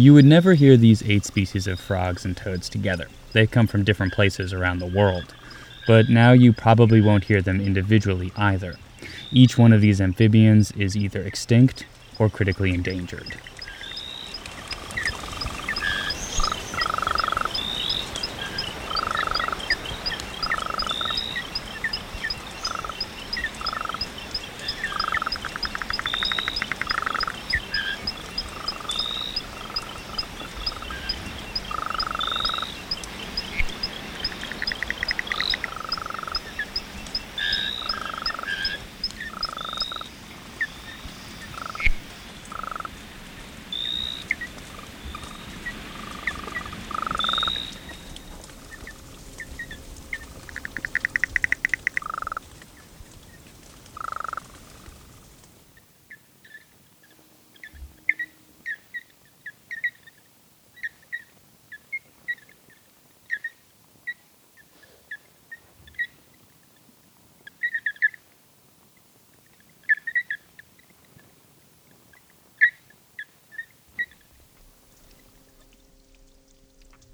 You would never hear these eight species of frogs and toads together. They come from different places around the world. But now you probably won't hear them individually either. Each one of these amphibians is either extinct or critically endangered.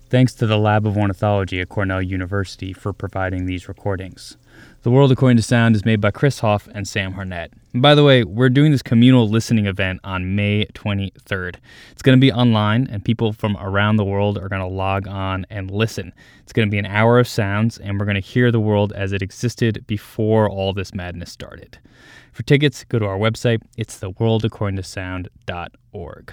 Thanks to the Lab of Ornithology at Cornell University for providing these recordings. The World According to Sound is made by Chris Hoff and Sam Harnett. And by the way, we're doing this communal listening event on May 23rd. It's going to be online, and people from around the world are going to log on and listen. It's going to be an hour of sounds, and we're going to hear the world as it existed before all this madness started. For tickets, go to our website. It's theworldaccordingtosound.org.